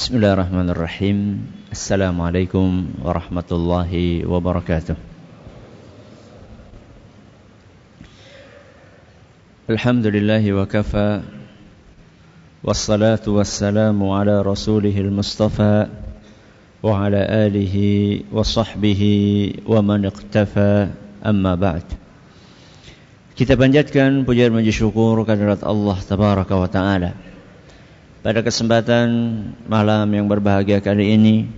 بسم الله الرحمن الرحيم السلام عليكم ورحمة الله وبركاته الحمد لله وكفى والصلاة والسلام على رسوله المصطفى وعلى آله وصحبه ومن اقتفى أما بعد Kita panjatkan pujian puji syukur kehadirat Allah tabaraka wa taala. Pada kesempatan malam yang berbahagia kali ini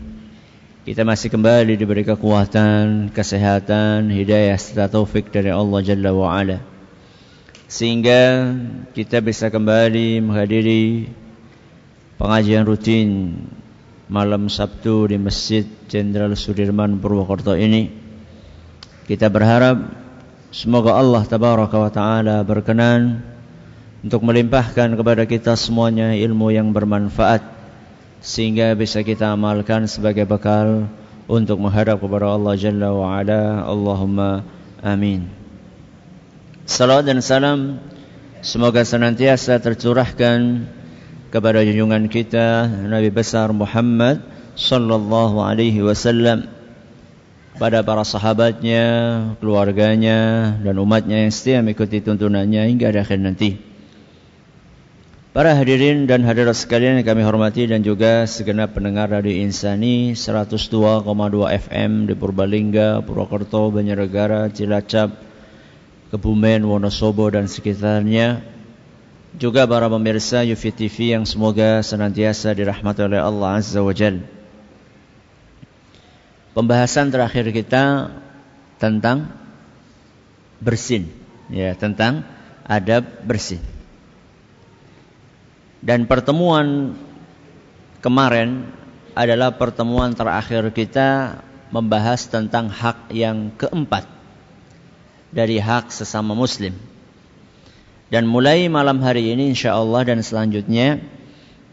kita masih kembali diberi kekuatan, kesehatan, hidayah serta taufik dari Allah Jalla wa ala. Sehingga kita bisa kembali menghadiri pengajian rutin malam Sabtu di Masjid Jenderal Sudirman Purwokerto ini. Kita berharap semoga Allah tabaraka wa taala berkenan untuk melimpahkan kepada kita semuanya ilmu yang bermanfaat sehingga bisa kita amalkan sebagai bekal untuk menghadap kepada Allah Jalla wa Ala. Allahumma amin. Salam dan salam semoga senantiasa tercurahkan kepada junjungan kita Nabi besar Muhammad sallallahu alaihi wasallam pada para sahabatnya, keluarganya dan umatnya yang setia mengikuti tuntunannya hingga akhir nanti. Para hadirin dan hadirat sekalian yang kami hormati dan juga segenap pendengar dari Insani 102,2 FM di Purbalingga, Purwokerto, Banjarnegara, Cilacap, Kebumen, Wonosobo dan sekitarnya. Juga para pemirsa Yufi TV yang semoga senantiasa dirahmati oleh Allah Azza wa Jal. Pembahasan terakhir kita tentang bersin, ya tentang adab bersin. Dan pertemuan kemarin adalah pertemuan terakhir kita membahas tentang hak yang keempat dari hak sesama muslim. Dan mulai malam hari ini insya Allah dan selanjutnya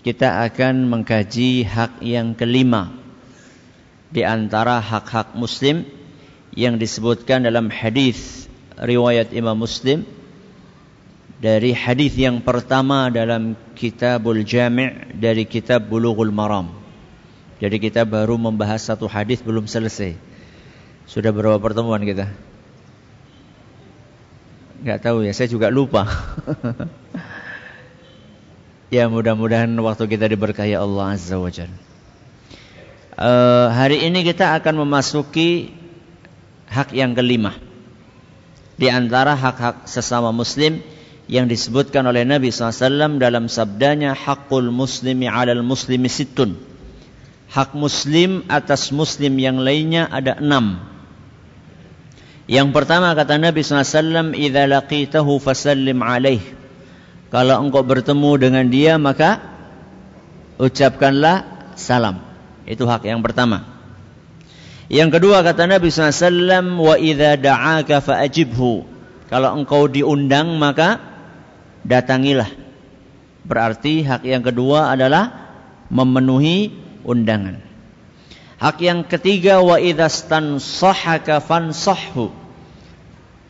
kita akan mengkaji hak yang kelima di antara hak-hak muslim yang disebutkan dalam hadis riwayat Imam Muslim dari hadis yang pertama dalam Kitabul Jami' dari kitab Bulughul Maram. Jadi kita baru membahas satu hadis belum selesai. Sudah berapa pertemuan kita? Enggak tahu ya, saya juga lupa. ya mudah-mudahan waktu kita diberkahi Allah Azza wa Jalla. Uh, hari ini kita akan memasuki hak yang kelima. Di antara hak-hak sesama muslim yang disebutkan oleh Nabi SAW dalam sabdanya hakul muslimi alal muslimi situn hak muslim atas muslim yang lainnya ada enam. Yang pertama kata Nabi SAW idza laqitahu fasallim alaih. Kalau engkau bertemu dengan dia maka ucapkanlah salam. Itu hak yang pertama. Yang kedua kata Nabi SAW wa idza da'aka faajibhu kalau engkau diundang maka datangilah. Berarti hak yang kedua adalah memenuhi undangan. Hak yang ketiga wa idastan sahaka fansahhu.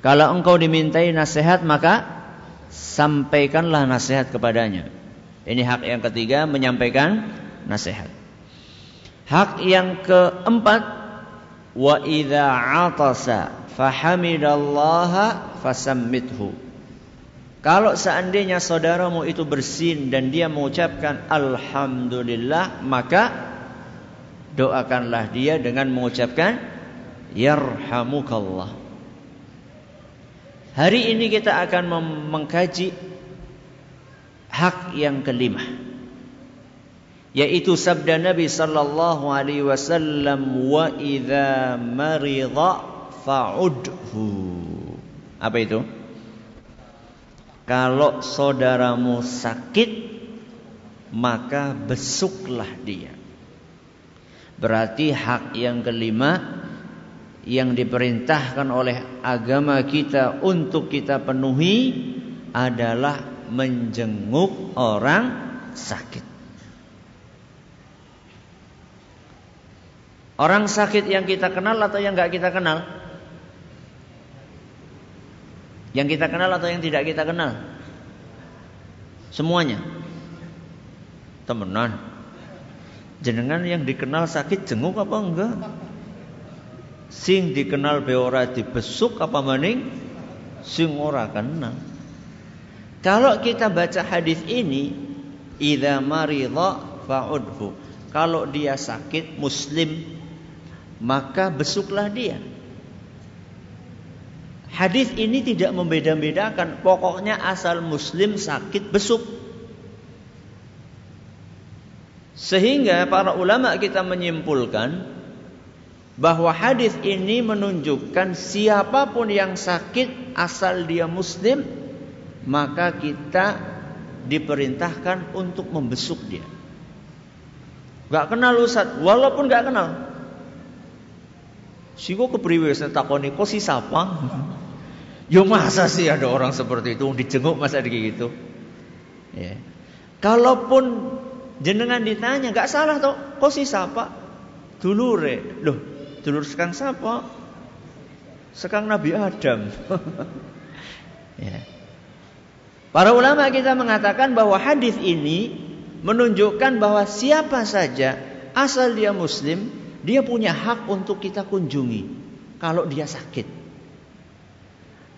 Kalau engkau dimintai nasihat maka sampaikanlah nasihat kepadanya. Ini hak yang ketiga menyampaikan nasihat. Hak yang keempat wa idza atasa fahamidallaha fasammithu. Kalau seandainya saudaramu itu bersin dan dia mengucapkan Alhamdulillah Maka doakanlah dia dengan mengucapkan Yarhamukallah Hari ini kita akan mengkaji Hak yang kelima Yaitu sabda Nabi sallallahu alaihi wasallam Wa idha marida fa'udhu Apa itu? Kalau saudaramu sakit, maka besuklah dia. Berarti hak yang kelima yang diperintahkan oleh agama kita untuk kita penuhi adalah menjenguk orang sakit. Orang sakit yang kita kenal atau yang nggak kita kenal? Yang kita kenal atau yang tidak kita kenal? Semuanya. Temenan. Jenengan yang dikenal sakit jenguk apa enggak? Sing dikenal beora dibesuk apa maning? Sing ora kenal. Kalau kita baca hadis ini, idza maridha fa'udhu. Kalau dia sakit muslim maka besuklah dia. Hadis ini tidak membeda-bedakan, pokoknya asal muslim sakit besuk. Sehingga para ulama kita menyimpulkan bahwa hadis ini menunjukkan siapa pun yang sakit asal dia muslim maka kita diperintahkan untuk membesuk dia. Gak kenal Ustaz, walaupun gak kenal. Siko kepriwe takoni kok si siapa? Yo masa sih ada orang seperti itu dijenguk masa gitu? Ya. Kalaupun jenengan ditanya nggak salah toh, kok si siapa? Dulure. Loh, dulur sekang siapa? Sekang Nabi Adam. ya. Para ulama kita mengatakan bahwa hadis ini menunjukkan bahwa siapa saja asal dia muslim dia punya hak untuk kita kunjungi kalau dia sakit.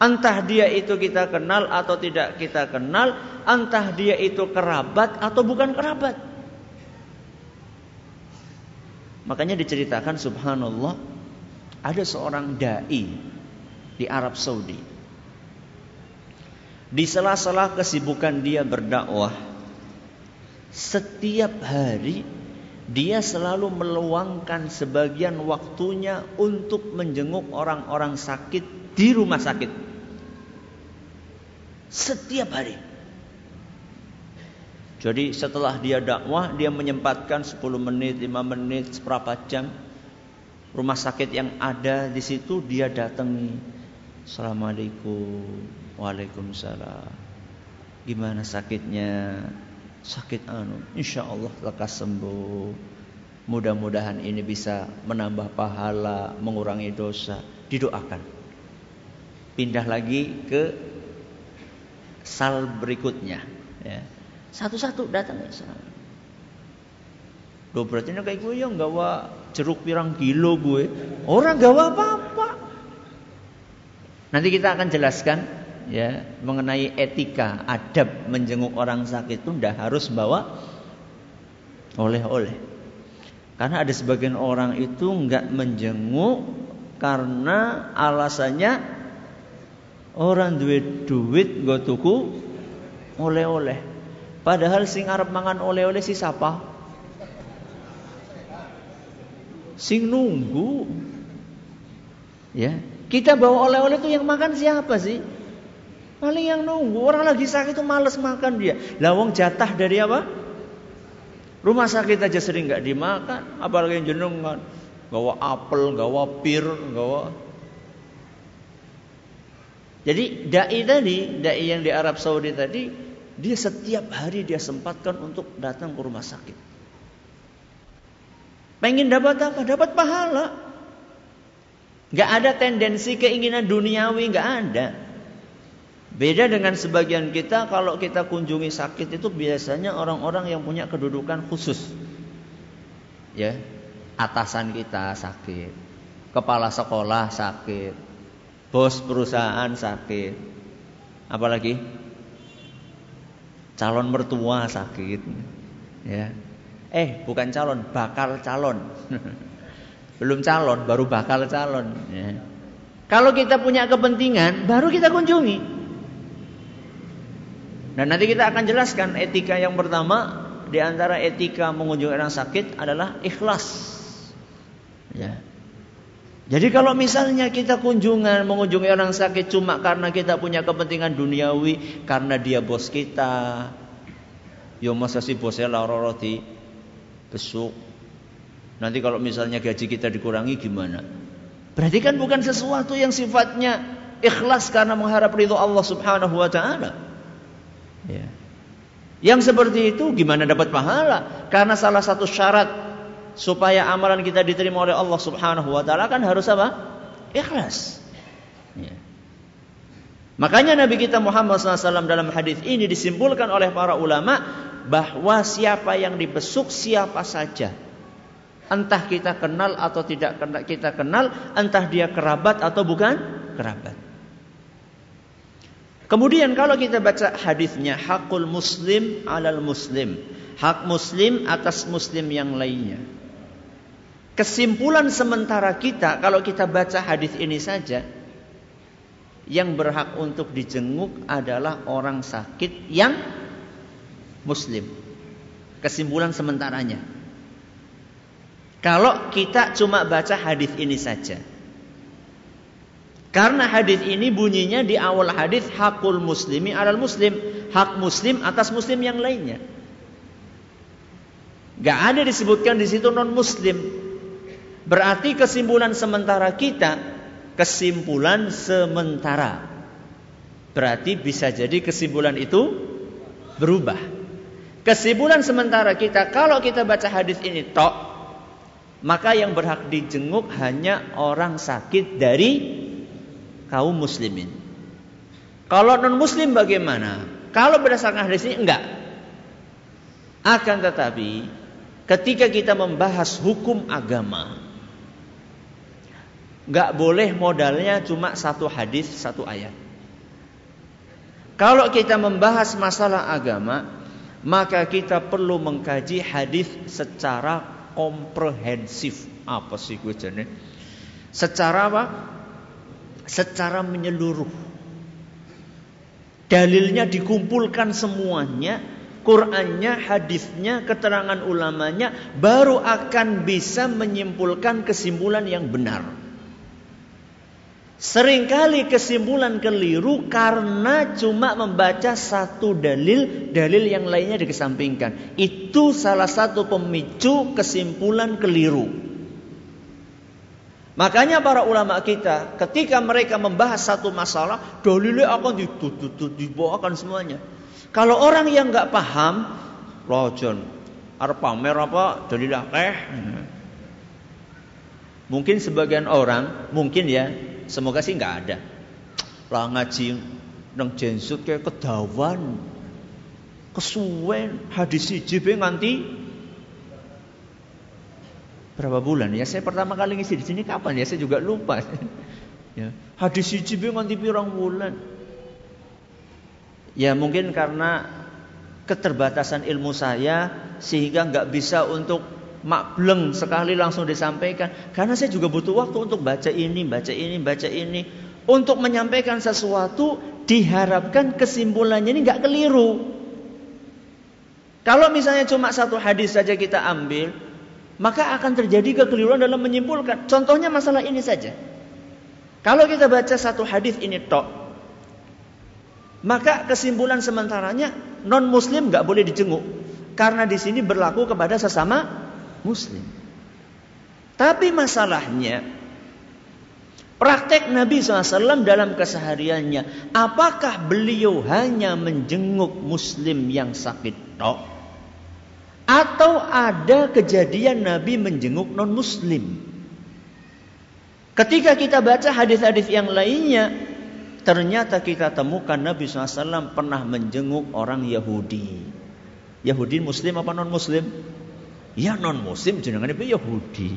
Entah dia itu kita kenal atau tidak kita kenal, entah dia itu kerabat atau bukan kerabat. Makanya diceritakan subhanallah ada seorang dai di Arab Saudi. Di sela-sela kesibukan dia berdakwah, setiap hari dia selalu meluangkan sebagian waktunya untuk menjenguk orang-orang sakit di rumah sakit. Setiap hari. Jadi setelah dia dakwah, dia menyempatkan 10 menit, 5 menit, seberapa jam rumah sakit yang ada di situ dia datangi. Assalamualaikum. Waalaikumsalam. Gimana sakitnya? Sakit anu insya Allah lekas sembuh. Mudah-mudahan ini bisa menambah pahala mengurangi dosa. Didoakan. Pindah lagi ke sal berikutnya ya. satu-satu datang ya Loh berarti kayak gue yang gawa jeruk pirang kilo gue. Orang gawa apa-apa. Nanti kita akan jelaskan ya mengenai etika adab menjenguk orang sakit itu ndak harus bawa oleh-oleh. Karena ada sebagian orang itu nggak menjenguk karena alasannya orang duit duit gue tuku oleh-oleh. Padahal sing arep mangan oleh-oleh si siapa sing nunggu. Ya kita bawa oleh-oleh itu yang makan siapa sih Paling yang nunggu orang lagi sakit itu males makan dia. Lawang jatah dari apa? Rumah sakit aja sering nggak dimakan, apalagi yang jenengan gawa apel, gawa pir, gawa. Jadi dai tadi, dai yang di Arab Saudi tadi, dia setiap hari dia sempatkan untuk datang ke rumah sakit. Pengen dapat apa? Dapat pahala. Gak ada tendensi keinginan duniawi, gak ada. Beda dengan sebagian kita kalau kita kunjungi sakit itu biasanya orang-orang yang punya kedudukan khusus. Ya, atasan kita sakit, kepala sekolah sakit, bos perusahaan sakit. Apalagi calon mertua sakit. Ya. Eh, bukan calon, bakal calon. Belum calon, baru bakal calon, ya. Kalau kita punya kepentingan, baru kita kunjungi. Dan nanti kita akan jelaskan etika yang pertama di antara etika mengunjungi orang sakit adalah ikhlas. Ya. Jadi kalau misalnya kita kunjungan mengunjungi orang sakit cuma karena kita punya kepentingan duniawi, karena dia bos kita, yo masa si bosnya laro di besuk. Nanti kalau misalnya gaji kita dikurangi gimana? Berarti kan bukan sesuatu yang sifatnya ikhlas karena mengharap ridho Allah Subhanahu wa taala. Ya. Yang seperti itu gimana dapat pahala? Karena salah satu syarat supaya amalan kita diterima oleh Allah Subhanahu wa taala kan harus apa? Ikhlas. Ya. Makanya Nabi kita Muhammad SAW dalam hadis ini disimpulkan oleh para ulama bahwa siapa yang dibesuk siapa saja Entah kita kenal atau tidak kita kenal, entah dia kerabat atau bukan kerabat. Kemudian kalau kita baca hadisnya hakul muslim alal muslim, hak muslim atas muslim yang lainnya. Kesimpulan sementara kita kalau kita baca hadis ini saja yang berhak untuk dijenguk adalah orang sakit yang muslim. Kesimpulan sementaranya. Kalau kita cuma baca hadis ini saja. Karena hadis ini bunyinya di awal hadis hakul muslimi alal muslim, hak muslim atas muslim yang lainnya. Gak ada disebutkan di situ non muslim. Berarti kesimpulan sementara kita kesimpulan sementara. Berarti bisa jadi kesimpulan itu berubah. Kesimpulan sementara kita kalau kita baca hadis ini tok maka yang berhak dijenguk hanya orang sakit dari kaum muslimin. Kalau non muslim bagaimana? Kalau berdasarkan hadis ini enggak. Akan tetapi ketika kita membahas hukum agama enggak boleh modalnya cuma satu hadis, satu ayat. Kalau kita membahas masalah agama, maka kita perlu mengkaji hadis secara komprehensif. Apa sih gue jane? Secara apa? Secara menyeluruh. Dalilnya dikumpulkan semuanya, Qurannya, hadisnya, keterangan ulamanya, baru akan bisa menyimpulkan kesimpulan yang benar. Seringkali kesimpulan keliru karena cuma membaca satu dalil, dalil yang lainnya dikesampingkan. Itu salah satu pemicu kesimpulan keliru. Makanya para ulama kita ketika mereka membahas satu masalah, dalilnya akan ditutup, dibawakan semuanya. Kalau orang yang nggak paham, lojon, arep pamer apa dalil akeh. Mungkin sebagian orang, mungkin ya, Semoga sih nggak ada. Lah ngaji nang jensut kayak kedawan. Kesuwen hadis siji nganti berapa bulan ya? Saya pertama kali ngisi di sini kapan ya? Saya juga lupa. ya. Hadis siji nganti pirang bulan. Ya mungkin karena keterbatasan ilmu saya sehingga nggak bisa untuk makbleng sekali langsung disampaikan. Karena saya juga butuh waktu untuk baca ini, baca ini, baca ini. Untuk menyampaikan sesuatu diharapkan kesimpulannya ini nggak keliru. Kalau misalnya cuma satu hadis saja kita ambil, maka akan terjadi kekeliruan dalam menyimpulkan. Contohnya masalah ini saja. Kalau kita baca satu hadis ini tok, maka kesimpulan sementaranya non muslim nggak boleh dijenguk karena di sini berlaku kepada sesama muslim. Tapi masalahnya praktek Nabi SAW dalam kesehariannya, apakah beliau hanya menjenguk muslim yang sakit tok? Atau ada kejadian Nabi menjenguk non muslim? Ketika kita baca hadis-hadis yang lainnya, ternyata kita temukan Nabi SAW pernah menjenguk orang Yahudi. Yahudi muslim apa non muslim? Ya non muslim jenengan itu Yahudi.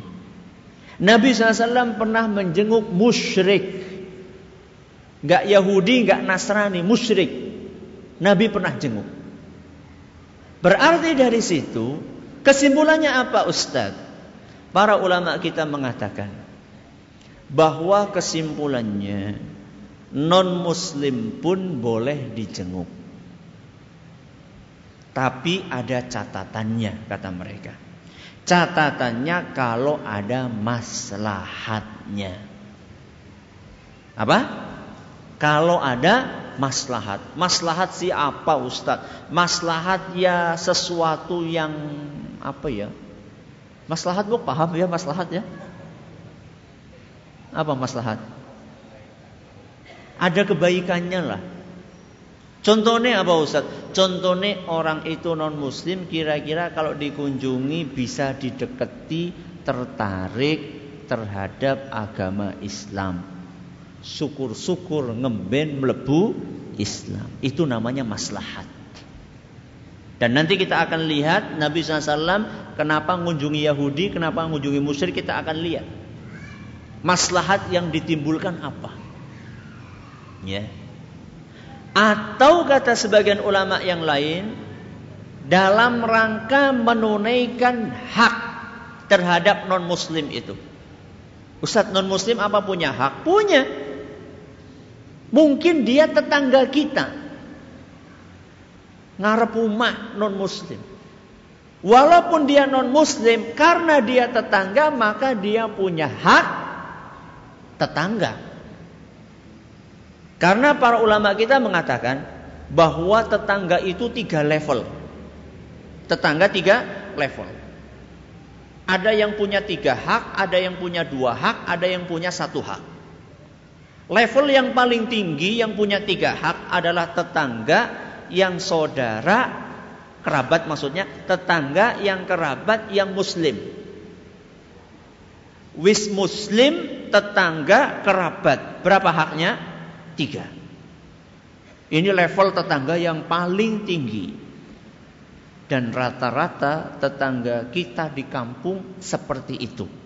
Nabi SAW pernah menjenguk musyrik. Gak Yahudi, gak Nasrani, musyrik. Nabi pernah jenguk. Berarti dari situ kesimpulannya apa Ustadz? Para ulama kita mengatakan bahwa kesimpulannya non muslim pun boleh dijenguk. Tapi ada catatannya kata mereka. Catatannya kalau ada maslahatnya. Apa? Kalau ada maslahat. Maslahat si apa Ustaz? Maslahat ya sesuatu yang apa ya? Maslahat bu paham ya maslahat ya? Apa maslahat? Ada kebaikannya lah. Contohnya apa Ustaz? Contohnya orang itu non muslim kira-kira kalau dikunjungi bisa didekati tertarik terhadap agama Islam. Syukur-syukur ngemben melebu Islam. Itu namanya maslahat. Dan nanti kita akan lihat Nabi SAW kenapa mengunjungi Yahudi, kenapa mengunjungi musyrik kita akan lihat. Maslahat yang ditimbulkan apa? Ya. Atau kata sebagian ulama yang lain dalam rangka menunaikan hak terhadap non muslim itu. Ustadz non muslim apa punya hak? Punya. Mungkin dia tetangga kita ngarep rumah non muslim. Walaupun dia non muslim karena dia tetangga maka dia punya hak tetangga. Karena para ulama kita mengatakan bahwa tetangga itu tiga level. Tetangga tiga level. Ada yang punya tiga hak, ada yang punya dua hak, ada yang punya satu hak. Level yang paling tinggi yang punya tiga hak adalah tetangga yang saudara kerabat maksudnya tetangga yang kerabat yang muslim. Wis muslim tetangga kerabat. Berapa haknya? Tiga. Ini level tetangga yang paling tinggi. Dan rata-rata tetangga kita di kampung seperti itu.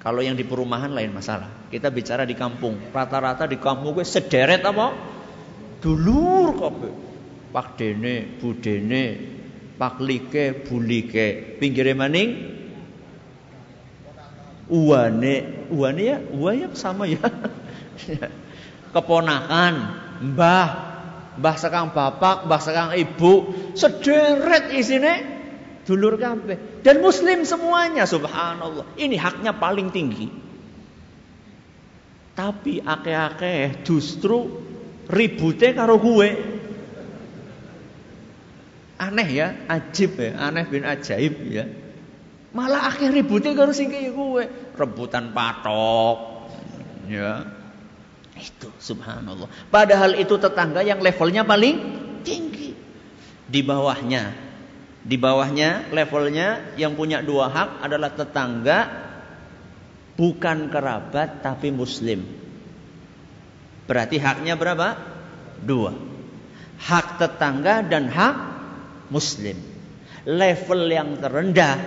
Kalau yang di perumahan lain masalah. Kita bicara di kampung. Rata-rata di kampung gue sederet apa? dulur kabeh. Pak dene, bu dene, pak like, bu like. Pinggire maning uane, uane ya, uwa ya sama ya. Keponakan, mbah, mbah sekang bapak, mbah sekang ibu, sederet isine dulur kabeh. Dan muslim semuanya, subhanallah. Ini haknya paling tinggi. Tapi akeh-akeh justru ribute karo gue. Aneh ya, ajib ya, aneh bin ajaib ya. Malah akhir ributnya karo sing gue, rebutan patok. Ya. Itu subhanallah. Padahal itu tetangga yang levelnya paling tinggi. Di bawahnya, di bawahnya levelnya yang punya dua hak adalah tetangga bukan kerabat tapi muslim. Berarti haknya berapa? Dua. Hak tetangga dan hak muslim. Level yang terendah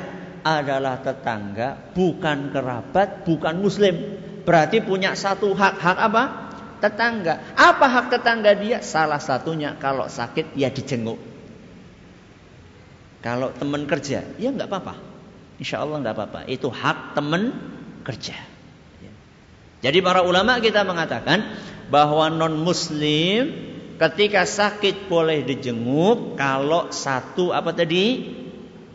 adalah tetangga, bukan kerabat, bukan muslim. Berarti punya satu hak. Hak apa? Tetangga. Apa hak tetangga dia? Salah satunya kalau sakit ya dijenguk. Kalau teman kerja, ya nggak apa-apa. Insya Allah nggak apa-apa. Itu hak teman kerja. Jadi para ulama kita mengatakan bahwa non muslim ketika sakit boleh dijenguk kalau satu apa tadi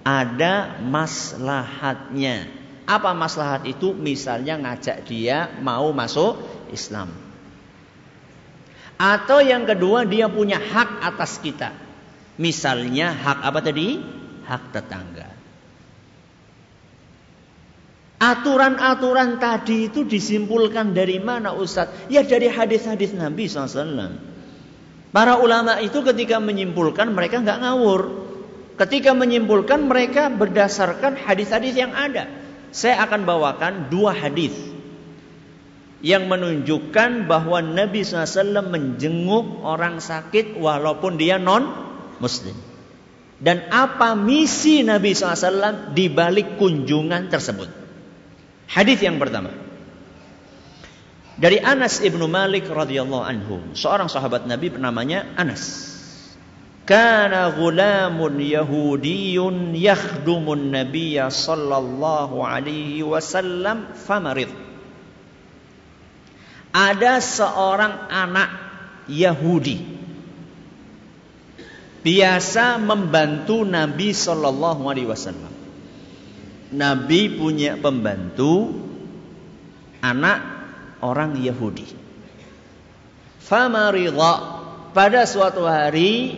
ada maslahatnya. Apa maslahat itu? Misalnya ngajak dia mau masuk Islam. Atau yang kedua dia punya hak atas kita. Misalnya hak apa tadi? Hak tetangga. Aturan-aturan tadi itu disimpulkan dari mana Ustaz? Ya dari hadis-hadis Nabi SAW. Para ulama itu ketika menyimpulkan mereka nggak ngawur. Ketika menyimpulkan mereka berdasarkan hadis-hadis yang ada. Saya akan bawakan dua hadis yang menunjukkan bahwa Nabi SAW menjenguk orang sakit walaupun dia non Muslim. Dan apa misi Nabi SAW di balik kunjungan tersebut? Hadis yang pertama. Dari Anas ibnu Malik radhiyallahu anhu, seorang sahabat Nabi bernamanya Anas. Kana gulamun Yahudiyyun yakhdumun Nabiyya sallallahu alaihi wasallam famarid. Ada seorang anak Yahudi biasa membantu Nabi sallallahu alaihi wasallam. Nabi punya pembantu anak orang Yahudi. Famaridha pada suatu hari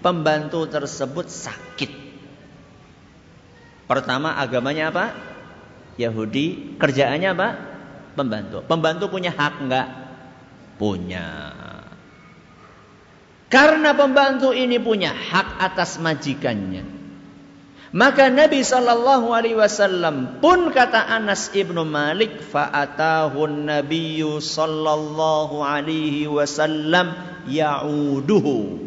pembantu tersebut sakit. Pertama agamanya apa? Yahudi. Kerjaannya apa? Pembantu. Pembantu punya hak enggak? Punya. Karena pembantu ini punya hak atas majikannya. Maka Nabi Shallallahu Alaihi Wasallam pun kata Anas ibnu Malik, faatahun Nabi Shallallahu Alaihi Wasallam yauduhu.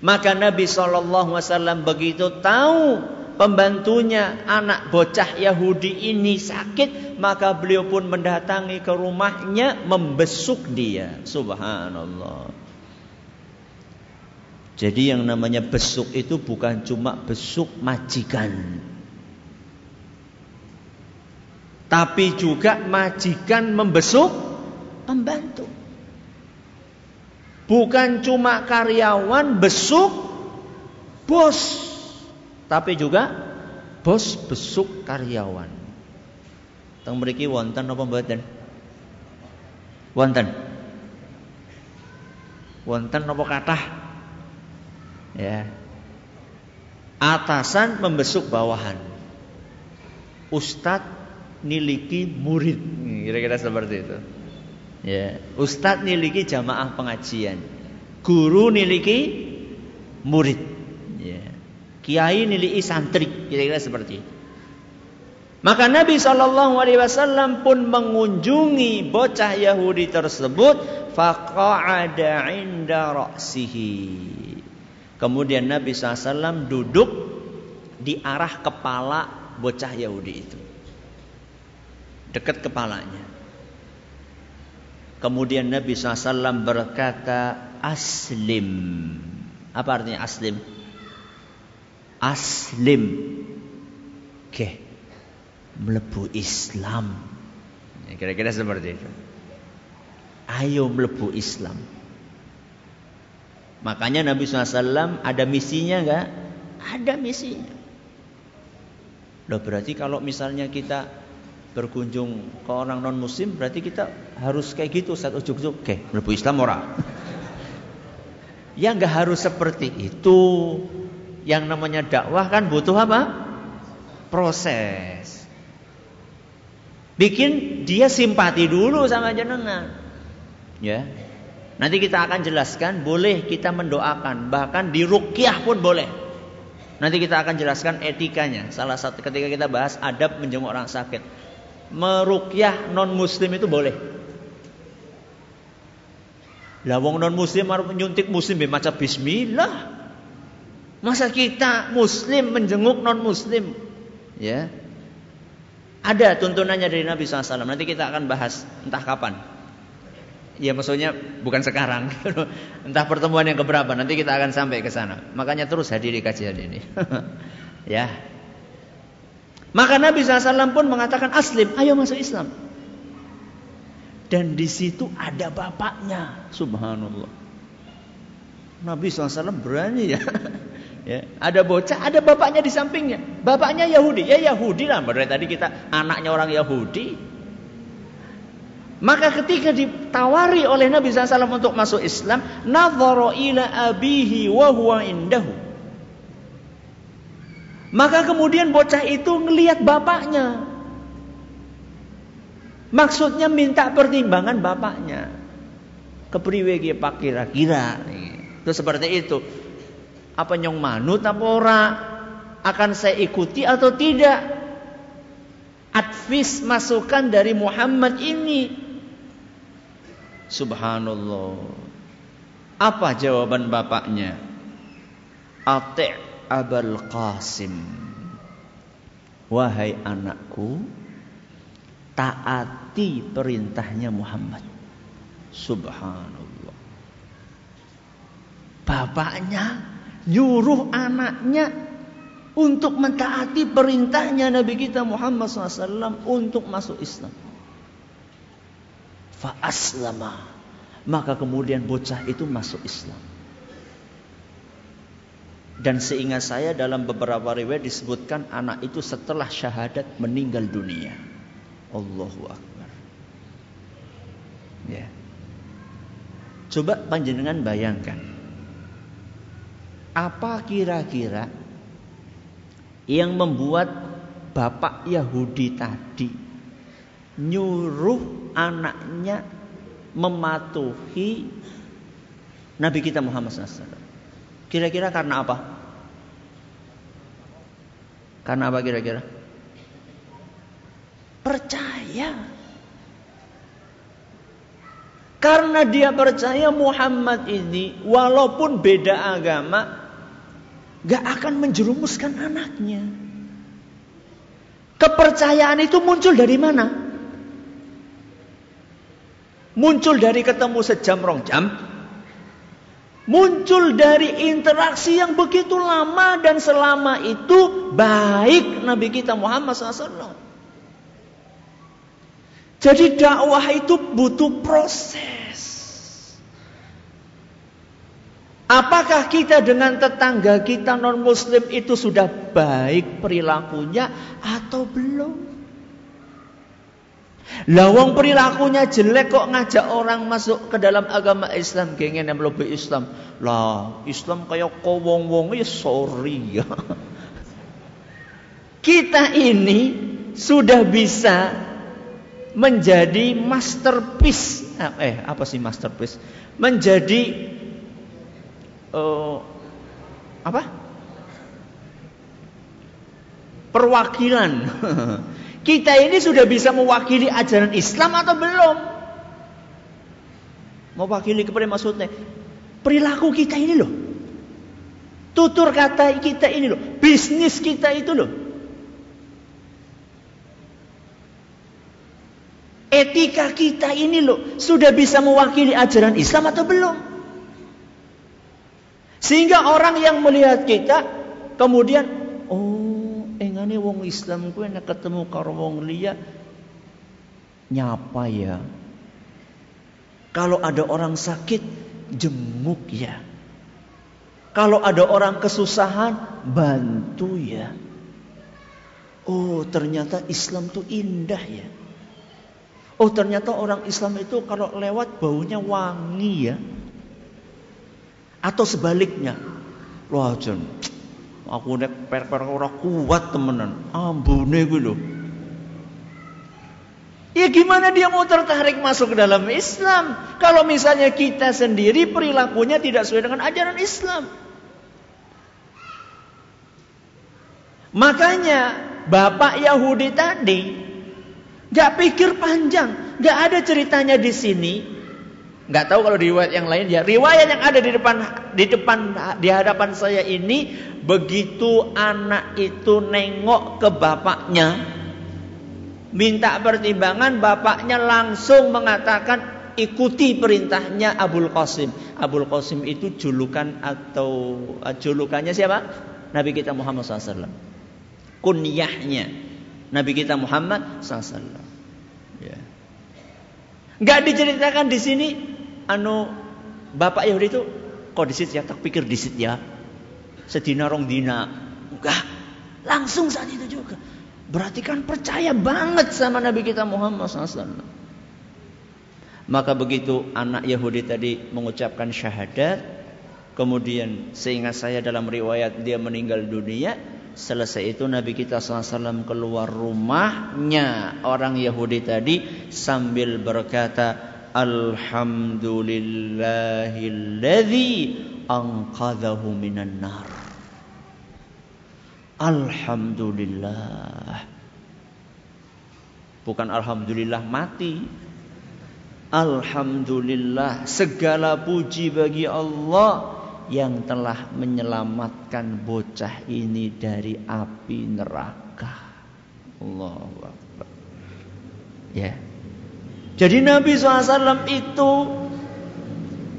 Maka Nabi Shallallahu Alaihi Wasallam begitu tahu pembantunya anak bocah Yahudi ini sakit, maka beliau pun mendatangi ke rumahnya membesuk dia. Subhanallah. Jadi yang namanya besuk itu bukan cuma besuk majikan. Tapi juga majikan membesuk pembantu. Bukan cuma karyawan besuk bos, tapi juga bos besuk karyawan. Teng mriki wonten apa mboten? Wonten. Wonten apa kathah? Ya. Atasan membesuk bawahan. Ustadz niliki murid. Kira-kira seperti itu. Ya, ustadz niliki jamaah pengajian. Guru niliki murid. Ya. Kiai niliki santri, kira-kira seperti itu. Maka Nabi Shallallahu Alaihi Wasallam pun mengunjungi bocah Yahudi tersebut. Faqa'ada inda ra'sihi. Kemudian Nabi SAW duduk di arah kepala bocah Yahudi itu. Dekat kepalanya. Kemudian Nabi SAW berkata, Aslim. Apa artinya aslim? Aslim. Oke. Melebu Islam. Ya, kira-kira seperti itu. Ayo melebu Islam. Makanya Nabi SAW ada misinya enggak? Ada misinya. Loh berarti kalau misalnya kita berkunjung ke orang non muslim berarti kita harus kayak gitu saat ujuk-ujuk. Oke melebu Islam ora? Ya nggak harus seperti itu. Yang namanya dakwah kan butuh apa? Proses. Bikin dia simpati dulu sama jenengan. Ya nanti kita akan jelaskan boleh kita mendoakan bahkan di rukyah pun boleh nanti kita akan jelaskan etikanya salah satu ketika kita bahas adab menjenguk orang sakit merukyah non muslim itu boleh. Lah wong non muslim harus menyuntik muslim baca bismillah. Masa kita muslim menjenguk non muslim? Ya. Ada tuntunannya dari Nabi SAW. Nanti kita akan bahas entah kapan. Ya maksudnya bukan sekarang. entah pertemuan yang keberapa. Nanti kita akan sampai ke sana. Makanya terus hadiri kajian ini. ya. Maka Nabi SAW pun mengatakan aslim, ayo masuk Islam. Dan di situ ada bapaknya, subhanallah. Nabi SAW berani ya. ya. Ada bocah, ada bapaknya di sampingnya. Bapaknya Yahudi, ya Yahudi lah. Berarti tadi kita anaknya orang Yahudi. Maka ketika ditawari oleh Nabi SAW untuk masuk Islam, nadhara ila abihi wa huwa indahu. Maka kemudian bocah itu ngelihat bapaknya. Maksudnya minta pertimbangan bapaknya. Kepriwe pak kira-kira. Itu seperti itu. Apa nyong manut apa ora? Akan saya ikuti atau tidak? Advis masukan dari Muhammad ini. Subhanallah. Apa jawaban bapaknya? Ati' Abul Qasim Wahai anakku Taati perintahnya Muhammad Subhanallah Bapaknya Nyuruh anaknya Untuk mentaati perintahnya Nabi kita Muhammad SAW Untuk masuk Islam Fa'aslama Maka kemudian bocah itu masuk Islam dan seingat saya dalam beberapa riwayat disebutkan anak itu setelah syahadat meninggal dunia. Allahu Akbar. Ya. Coba panjenengan bayangkan. Apa kira-kira yang membuat bapak Yahudi tadi nyuruh anaknya mematuhi Nabi kita Muhammad SAW? Kira-kira karena apa? Karena apa kira-kira? Percaya. Karena dia percaya Muhammad ini walaupun beda agama gak akan menjerumuskan anaknya. Kepercayaan itu muncul dari mana? Muncul dari ketemu sejam rong jam. Muncul dari interaksi yang begitu lama dan selama itu baik Nabi kita Muhammad SAW. Jadi dakwah itu butuh proses. Apakah kita dengan tetangga kita non muslim itu sudah baik perilakunya atau belum? Lawang perilakunya jelek kok ngajak orang masuk ke dalam agama Islam gengen yang lebih Islam. Lah, Islam kayak kau wong-wong ya sorry ya. Kita ini sudah bisa menjadi masterpiece. Eh, apa sih masterpiece? Menjadi uh, apa? Perwakilan. Kita ini sudah bisa mewakili ajaran Islam atau belum? Mewakili kepada maksudnya perilaku kita ini loh. Tutur kata kita ini loh, bisnis kita itu loh. Etika kita ini loh sudah bisa mewakili ajaran Islam atau belum? Sehingga orang yang melihat kita kemudian oh engane wong Islam kuwi nek ketemu karo wong liya nyapa ya. Kalau ada orang sakit jemuk ya. Kalau ada orang kesusahan bantu ya. Oh ternyata Islam tuh indah ya. Oh ternyata orang Islam itu kalau lewat baunya wangi ya. Atau sebaliknya. Wah John, aku nek per-per ora kuat temenan. Ambune kuwi lho. Ya gimana dia mau tertarik masuk ke dalam Islam kalau misalnya kita sendiri perilakunya tidak sesuai dengan ajaran Islam. Makanya Bapak Yahudi tadi Gak pikir panjang, gak ada ceritanya di sini. Gak tahu kalau riwayat yang lain ya. Riwayat yang ada di depan di depan di hadapan saya ini begitu anak itu nengok ke bapaknya minta pertimbangan bapaknya langsung mengatakan ikuti perintahnya Abul Qasim. Abul Qasim itu julukan atau julukannya siapa? Nabi kita Muhammad SAW. Kunyahnya Nabi kita Muhammad SAW. Ya. Gak diceritakan di sini, anu bapak Yahudi itu kok disit ya, tak pikir disit ya, sedina rong dina, enggak, langsung saat itu juga. Berarti kan percaya banget sama Nabi kita Muhammad SAW. Maka begitu anak Yahudi tadi mengucapkan syahadat, kemudian seingat saya dalam riwayat dia meninggal dunia, Selesai itu Nabi kita SAW keluar rumahnya orang Yahudi tadi sambil berkata Alhamdulillahilladzi anqadhahu minan nar. Alhamdulillah. Bukan alhamdulillah mati. Alhamdulillah segala puji bagi Allah yang telah menyelamatkan bocah ini dari api neraka. Allahu Akbar. Ya. Jadi Nabi SAW itu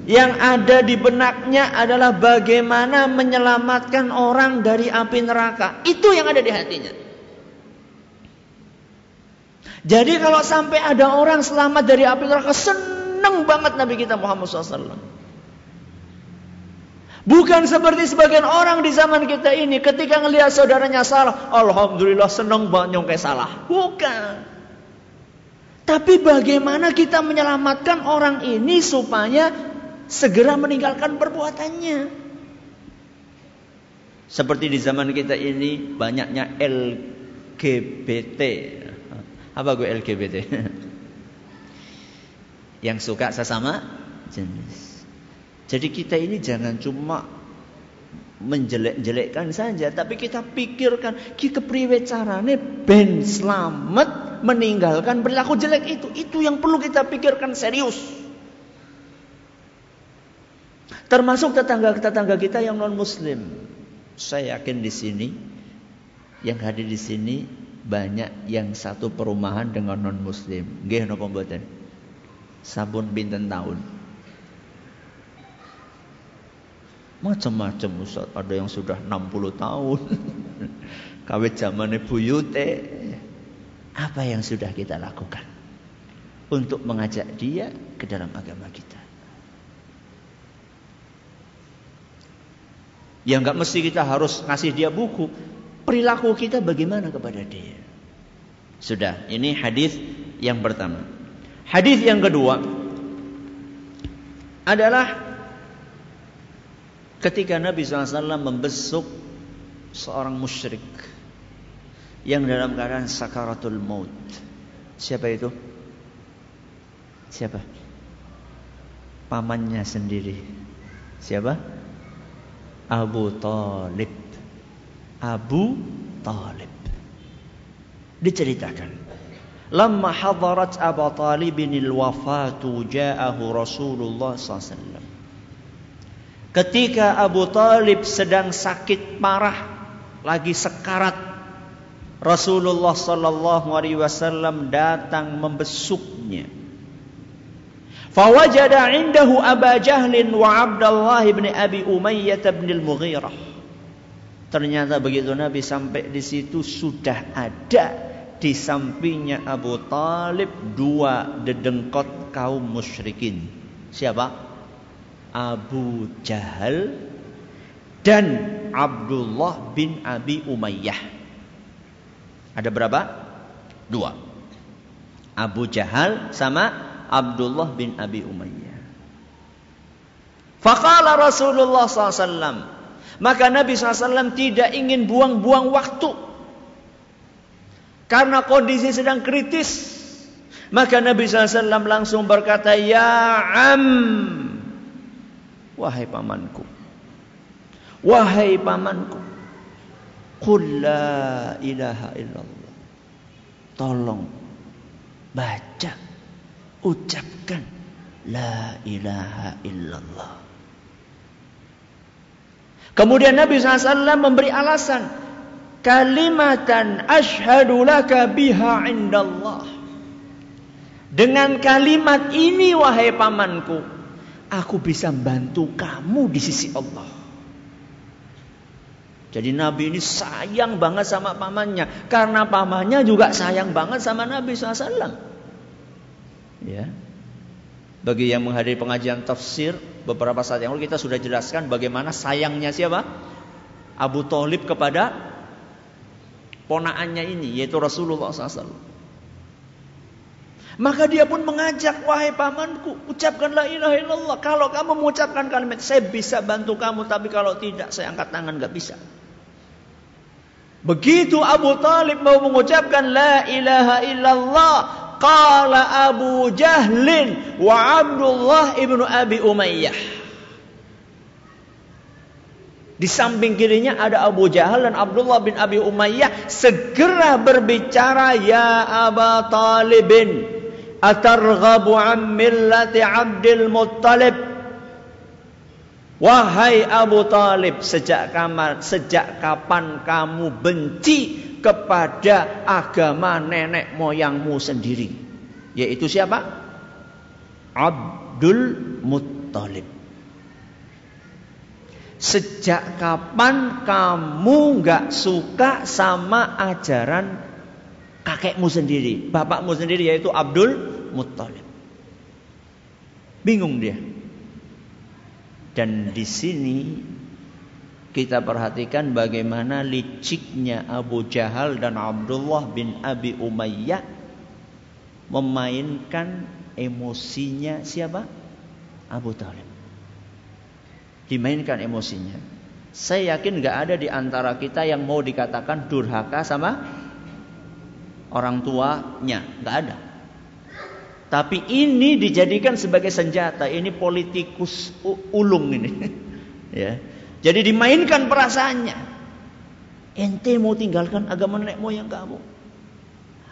yang ada di benaknya adalah bagaimana menyelamatkan orang dari api neraka. Itu yang ada di hatinya. Jadi kalau sampai ada orang selamat dari api neraka, senang banget Nabi kita Muhammad SAW. Bukan seperti sebagian orang di zaman kita ini ketika ngelihat saudaranya salah, alhamdulillah senang banget nyongkai salah. Bukan. Tapi bagaimana kita menyelamatkan orang ini supaya segera meninggalkan perbuatannya? Seperti di zaman kita ini banyaknya LGBT. Apa gue LGBT? Yang suka sesama jenis. Jadi kita ini jangan cuma menjelek-jelekkan saja, tapi kita pikirkan kita kepriwe carane ben selamat meninggalkan perilaku jelek itu. Itu yang perlu kita pikirkan serius. Termasuk tetangga-tetangga kita yang non muslim. Saya yakin di sini yang hadir di sini banyak yang satu perumahan dengan non muslim. Nggih napa mboten? Sabun binten tahun. Macam-macam Ustaz, ada yang sudah 60 tahun. Kawit zamane buyute. Apa yang sudah kita lakukan untuk mengajak dia ke dalam agama kita? Ya nggak mesti kita harus ngasih dia buku. Perilaku kita bagaimana kepada dia. Sudah, ini hadis yang pertama. Hadis yang kedua adalah ketika Nabi SAW membesuk seorang musyrik yang dalam keadaan sakaratul maut. Siapa itu? Siapa? Pamannya sendiri. Siapa? Abu Talib. Abu Talib. Diceritakan. Lama hadarat Abu Talibin wafatu ja'ahu Rasulullah SAW. Ketika Abu Talib sedang sakit parah, lagi sekarat, Rasulullah Sallallahu Alaihi Wasallam datang membesuknya. Fawajada indahu Aba Jahlin wa Abdullah bin Abi Umayyah bin al-Mughirah. Ternyata begitu Nabi sampai di situ sudah ada di sampingnya Abu Talib dua dedengkot kaum musyrikin. Siapa? Abu Jahal dan Abdullah bin Abi Umayyah. Ada berapa? Dua. Abu Jahal sama Abdullah bin Abi Umayyah. Faqala Rasulullah SAW. Maka Nabi SAW tidak ingin buang-buang waktu. Karena kondisi sedang kritis. Maka Nabi SAW langsung berkata, Ya Am. Wahai pamanku. Wahai pamanku. Qul la ilaha illallah. Tolong baca ucapkan la ilaha illallah. Kemudian Nabi SAW memberi alasan. Kalimatan ashadu laka biha indallah. Dengan kalimat ini wahai pamanku. Aku bisa bantu kamu di sisi Allah. Jadi Nabi ini sayang banget sama pamannya. Karena pamannya juga sayang banget sama Nabi SAW. Ya. Bagi yang menghadiri pengajian tafsir beberapa saat yang lalu kita sudah jelaskan bagaimana sayangnya siapa? Abu Talib kepada ponaannya ini yaitu Rasulullah SAW. Maka dia pun mengajak wahai pamanku ucapkan la ilaha illallah. Kalau kamu mengucapkan kalimat saya bisa bantu kamu tapi kalau tidak saya angkat tangan nggak bisa. Begitu Abu Talib mau mengucapkan la ilaha illallah Qala Abu Jahlin wa Abdullah ibnu Abi Umayyah. Di samping kirinya ada Abu Jahal dan Abdullah bin Abi Umayyah segera berbicara ya Aba Talibin atarghabu an millati Abdul Muttalib Wahai Abu Talib sejak kapan sejak kapan kamu benci kepada agama nenek moyangmu sendiri. Yaitu siapa? Abdul Muttalib. Sejak kapan kamu nggak suka sama ajaran kakekmu sendiri, bapakmu sendiri yaitu Abdul Muttalib? Bingung dia. Dan di sini kita perhatikan bagaimana liciknya Abu Jahal dan Abdullah bin Abi Umayyah memainkan emosinya siapa? Abu Talib. Dimainkan emosinya. Saya yakin nggak ada di antara kita yang mau dikatakan durhaka sama orang tuanya, nggak ada. Tapi ini dijadikan sebagai senjata. Ini politikus ulung ini, ya jadi dimainkan perasaannya. Ente mau tinggalkan agama nenek moyang kamu.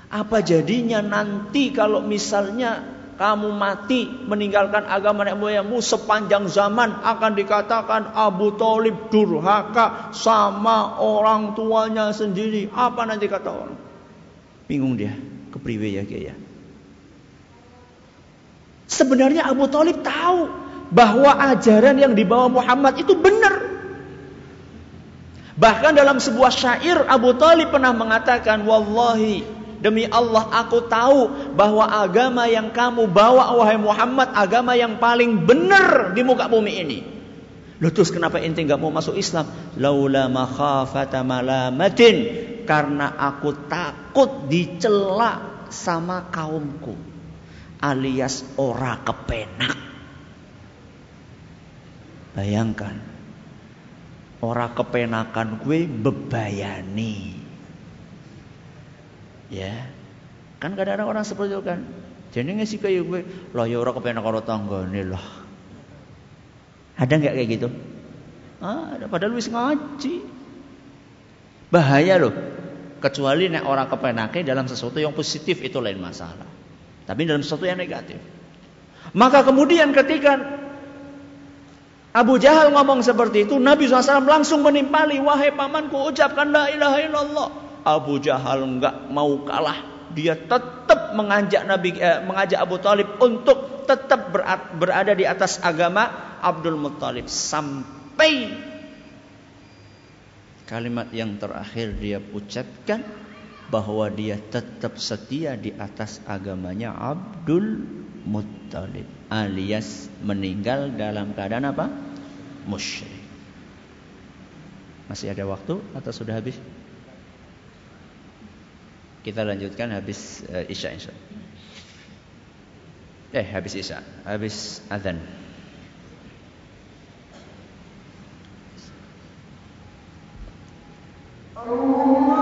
Apa jadinya nanti kalau misalnya kamu mati meninggalkan agama nenek moyangmu sepanjang zaman akan dikatakan Abu Talib durhaka sama orang tuanya sendiri. Apa nanti kata orang? Bingung dia. Kepriwe ya ya. Sebenarnya Abu Talib tahu bahwa ajaran yang dibawa Muhammad itu benar. Bahkan dalam sebuah syair Abu Talib pernah mengatakan, Wallahi Demi Allah aku tahu bahwa agama yang kamu bawa wahai Muhammad agama yang paling benar di muka bumi ini. Loh terus kenapa ente nggak mau masuk Islam? Laula makhafata malamatin karena aku takut dicela sama kaumku alias ora kepenak. Bayangkan ora kepenakan gue bebayani. Ya. Kan kadang-kadang orang seperti itu kan. Jadi sih kayak gue, lah ya orang kepenak karo tanggane lah. Ada nggak kayak gitu? Ah, ada padahal wis ngaji. Bahaya loh. Kecuali nek orang kepenake dalam sesuatu yang positif itu lain masalah. Tapi dalam sesuatu yang negatif. Maka kemudian ketika Abu Jahal ngomong seperti itu, Nabi SAW langsung menimpali, wahai pamanku ucapkan la ilaha illallah. Abu Jahal enggak mau kalah. Dia tetap mengajak Nabi eh, mengajak Abu Talib untuk tetap berada di atas agama Abdul Muttalib sampai kalimat yang terakhir dia ucapkan bahwa dia tetap setia di atas agamanya Abdul Muttalib alias meninggal dalam keadaan apa? musyrik. Masih ada waktu atau sudah habis? Kita lanjutkan habis uh, Isya insya Eh habis Isya, habis adzan. Allah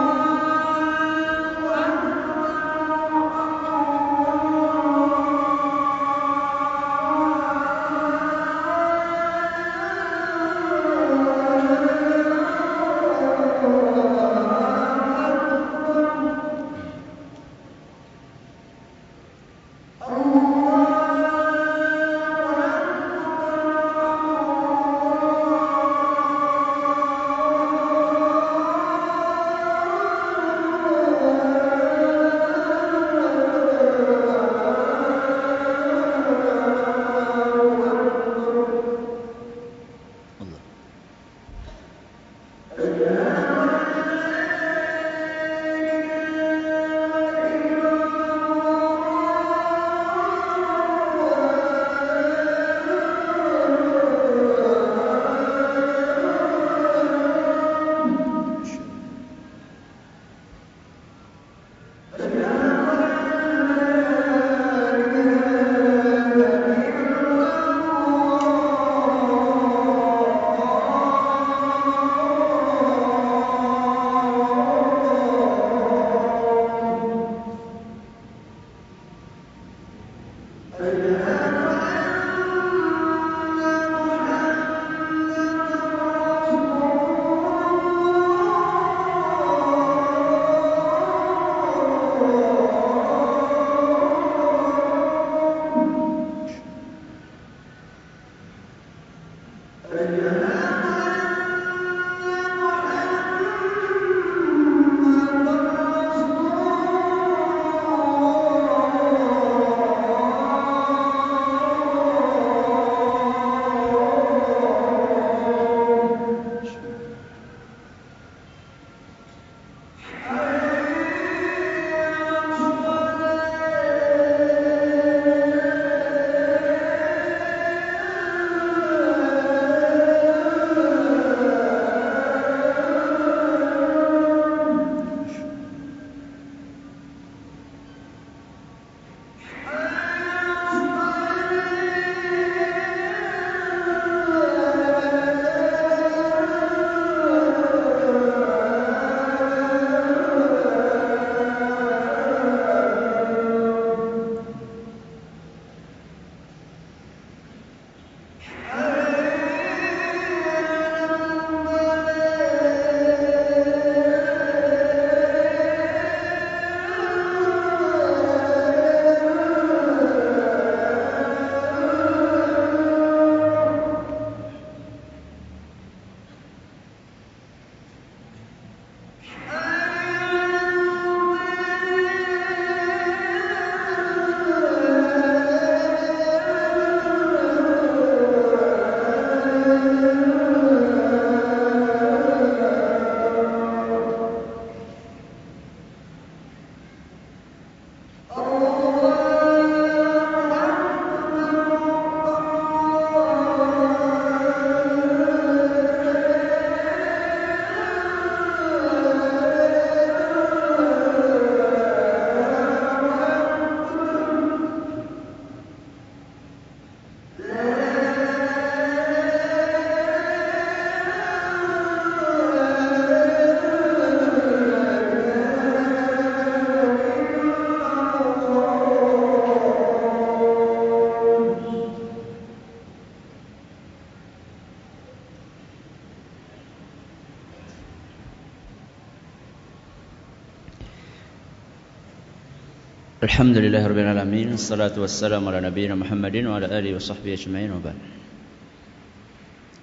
Alhamdulillahirrahmanirrahim Salatu wassalamu ala nabiyina Muhammadin Wa ala alihi wa sahbihi ajma'in wa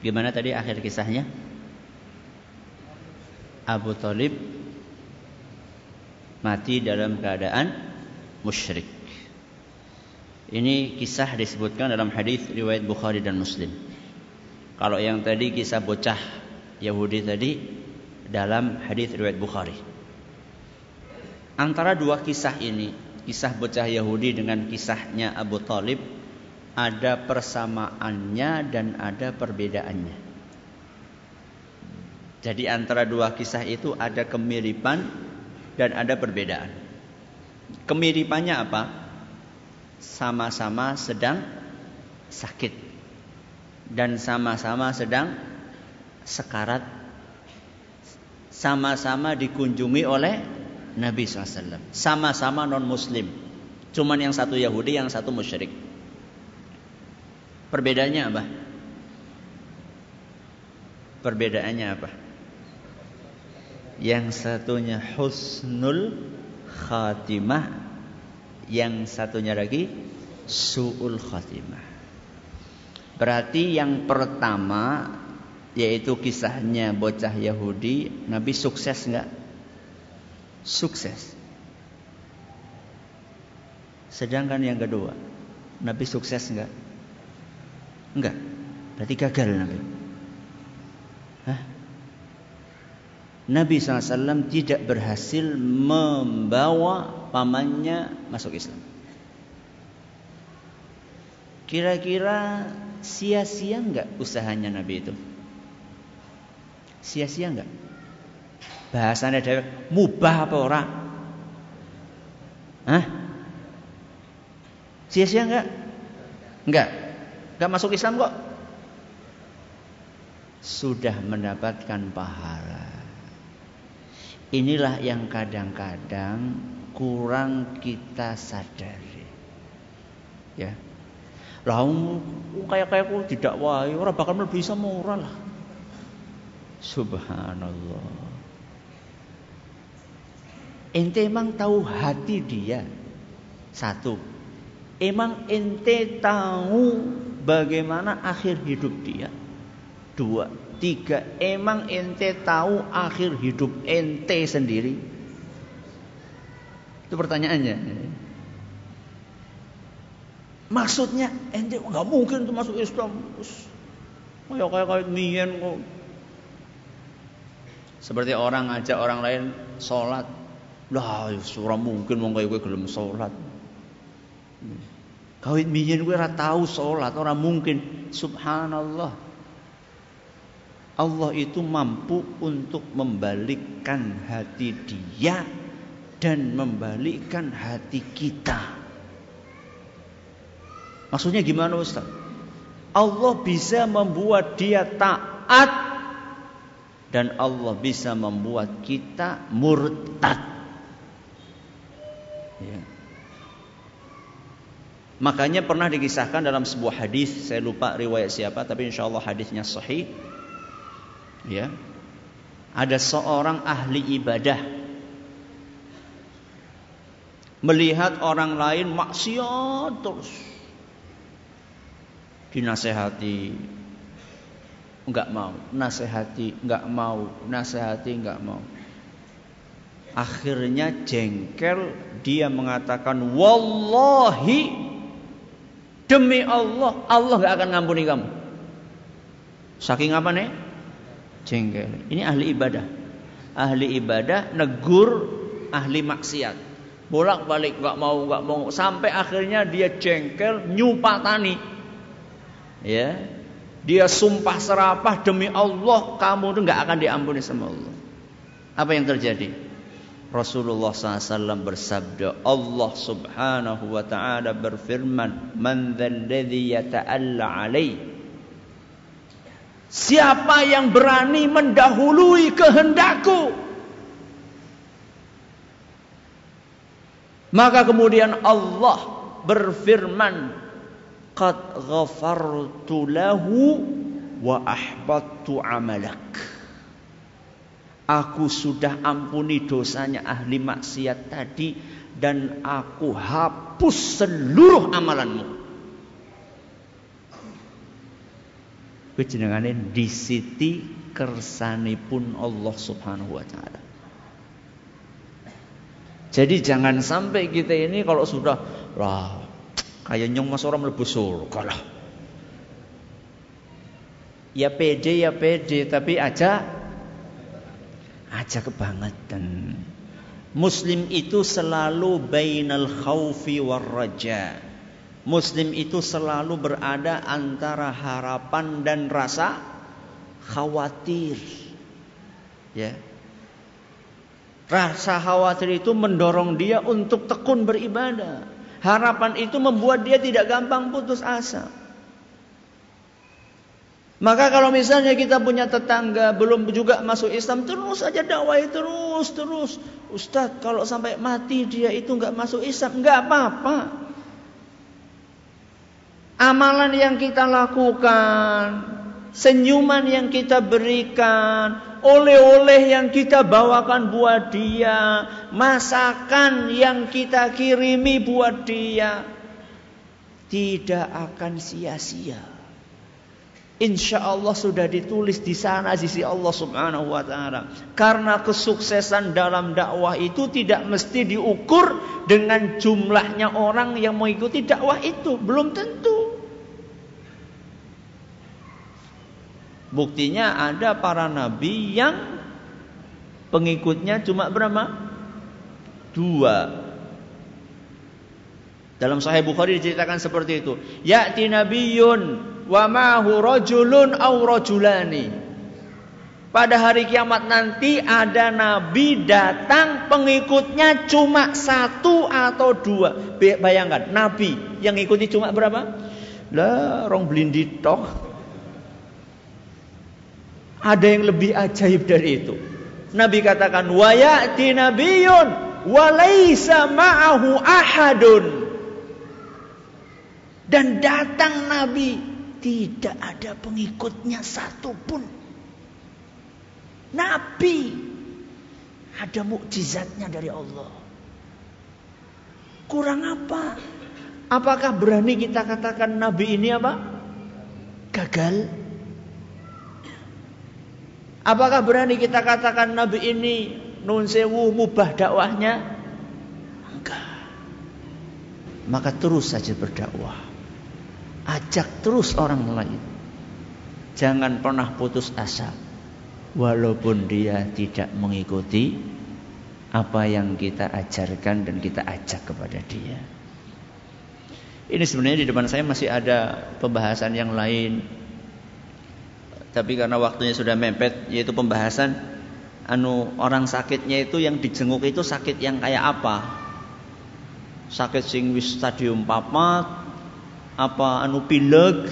Gimana tadi akhir kisahnya? Abu Talib Mati dalam keadaan musyrik. Ini kisah disebutkan dalam hadis riwayat Bukhari dan Muslim. Kalau yang tadi kisah bocah Yahudi tadi Dalam hadis riwayat Bukhari. Antara dua kisah ini kisah bocah Yahudi dengan kisahnya Abu Talib ada persamaannya dan ada perbedaannya. Jadi antara dua kisah itu ada kemiripan dan ada perbedaan. Kemiripannya apa? Sama-sama sedang sakit dan sama-sama sedang sekarat sama-sama dikunjungi oleh Nabi SAW. Sama-sama non muslim. Cuman yang satu Yahudi, yang satu musyrik. Perbedaannya apa? Perbedaannya apa? Yang satunya husnul khatimah, yang satunya lagi su'ul khatimah. Berarti yang pertama yaitu kisahnya bocah Yahudi, Nabi sukses enggak? Sukses. Sedangkan yang kedua, Nabi sukses enggak? Enggak. Berarti gagal Nabi. Hah? Nabi SAW tidak berhasil membawa pamannya masuk Islam. Kira-kira sia-sia enggak usahanya Nabi itu? Sia-sia enggak? Bahasanya dhewe mubah apa ora? Hah? Sia-sia enggak? Enggak. Enggak masuk Islam kok. Sudah mendapatkan pahala. Inilah yang kadang-kadang kurang kita sadari. Ya. Lah kayak kayak aku tidak wae ora bakal sama ora lah. Subhanallah. Ente emang tahu hati dia. Satu. Emang ente tahu bagaimana akhir hidup dia. Dua. Tiga. Emang ente tahu akhir hidup ente sendiri. Itu pertanyaannya. Maksudnya ente nggak mungkin tuh masuk Islam. Kayak kayak kayak mien kok. Seperti orang ngajak orang lain sholat lah, ora mungkin wong kaya kowe gelem salat. Kawit biyen kowe ora tau salat, ora mungkin. Subhanallah. Allah itu mampu untuk membalikkan hati dia dan membalikkan hati kita. Maksudnya gimana Ustaz? Allah bisa membuat dia taat dan Allah bisa membuat kita murtad. Ya. Makanya pernah dikisahkan dalam sebuah hadis, saya lupa riwayat siapa, tapi insya Allah hadisnya sahih. Ya, ada seorang ahli ibadah melihat orang lain maksiat terus, dinasehati, enggak mau, nasehati, enggak mau, nasehati, enggak mau. Akhirnya jengkel dia mengatakan wallahi demi Allah Allah gak akan ngampuni kamu. Saking apa nih? Jengkel. Ini ahli ibadah. Ahli ibadah negur ahli maksiat. Bolak-balik gak mau gak mau sampai akhirnya dia jengkel nyupatani. Ya. Dia sumpah serapah demi Allah kamu tuh nggak akan diampuni sama Allah. Apa yang terjadi? Rasulullah SAW bersabda Allah subhanahu wa ta'ala berfirman Man dhalladhi yata'alla alaih. Siapa yang berani mendahului kehendakku? Maka kemudian Allah berfirman Qad ghafartu lahu wa ahbattu amalak Aku sudah ampuni dosanya ahli maksiat tadi dan aku hapus seluruh amalanmu. Kuwi jenengane disiti kersanipun Allah Subhanahu wa taala. Jadi jangan sampai kita ini kalau sudah wah kayak nyong mas orang mlebu surga lah. Ya pede ya pede tapi aja aja kebangetan. Muslim itu selalu bainal khaufi war raja. Muslim itu selalu berada antara harapan dan rasa khawatir. Ya. Rasa khawatir itu mendorong dia untuk tekun beribadah. Harapan itu membuat dia tidak gampang putus asa. Maka kalau misalnya kita punya tetangga belum juga masuk Islam, terus aja dakwah terus terus. Ustadz kalau sampai mati dia itu nggak masuk Islam, nggak apa-apa. Amalan yang kita lakukan, senyuman yang kita berikan, oleh-oleh yang kita bawakan buat dia, masakan yang kita kirimi buat dia, tidak akan sia-sia. Insya Allah sudah ditulis di sana sisi Allah Subhanahu wa taala. Karena kesuksesan dalam dakwah itu tidak mesti diukur dengan jumlahnya orang yang mengikuti dakwah itu, belum tentu. Buktinya ada para nabi yang pengikutnya cuma berapa? Dua. Dalam Sahih Bukhari diceritakan seperti itu. Ya'ti nabiyyun wa ma'hu rajulun aw rajulani. Pada hari kiamat nanti ada nabi datang pengikutnya cuma satu atau dua. Bayangkan nabi yang ikuti cuma berapa? Lah rong blindi. Ada yang lebih ajaib dari itu. Nabi katakan wa ya'ti nabiyyun wa laisa ma'ahu ahadun. Dan datang nabi tidak ada pengikutnya satupun. Nabi ada mukjizatnya dari Allah. Kurang apa? Apakah berani kita katakan Nabi ini apa? Gagal? Apakah berani kita katakan Nabi ini nun sewu mubah dakwahnya? Enggak. Maka terus saja berdakwah. Ajak terus orang lain. Jangan pernah putus asa. Walaupun dia tidak mengikuti apa yang kita ajarkan dan kita ajak kepada dia. Ini sebenarnya di depan saya masih ada pembahasan yang lain. Tapi karena waktunya sudah mepet yaitu pembahasan anu orang sakitnya itu yang dijenguk itu sakit yang kayak apa? Sakit sing wis stadium papat apa anu pilek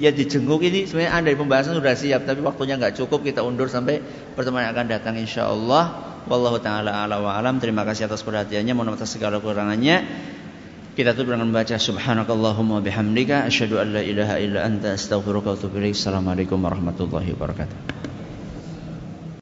ya dijenguk ini. Sebenarnya ada pembahasan sudah siap tapi waktunya nggak cukup. Kita undur sampai pertemuan yang akan datang insya Allah. Wallahu taala ala wa alam. Terima kasih atas perhatiannya. Mohon atas segala kekurangannya. Kita tutup dengan membaca subhanakallahumma bihamdika. Asyhadu an la ilaha illa anta. Astaghfiruka wa atubu ilaik. Assalamualaikum warahmatullahi wabarakatuh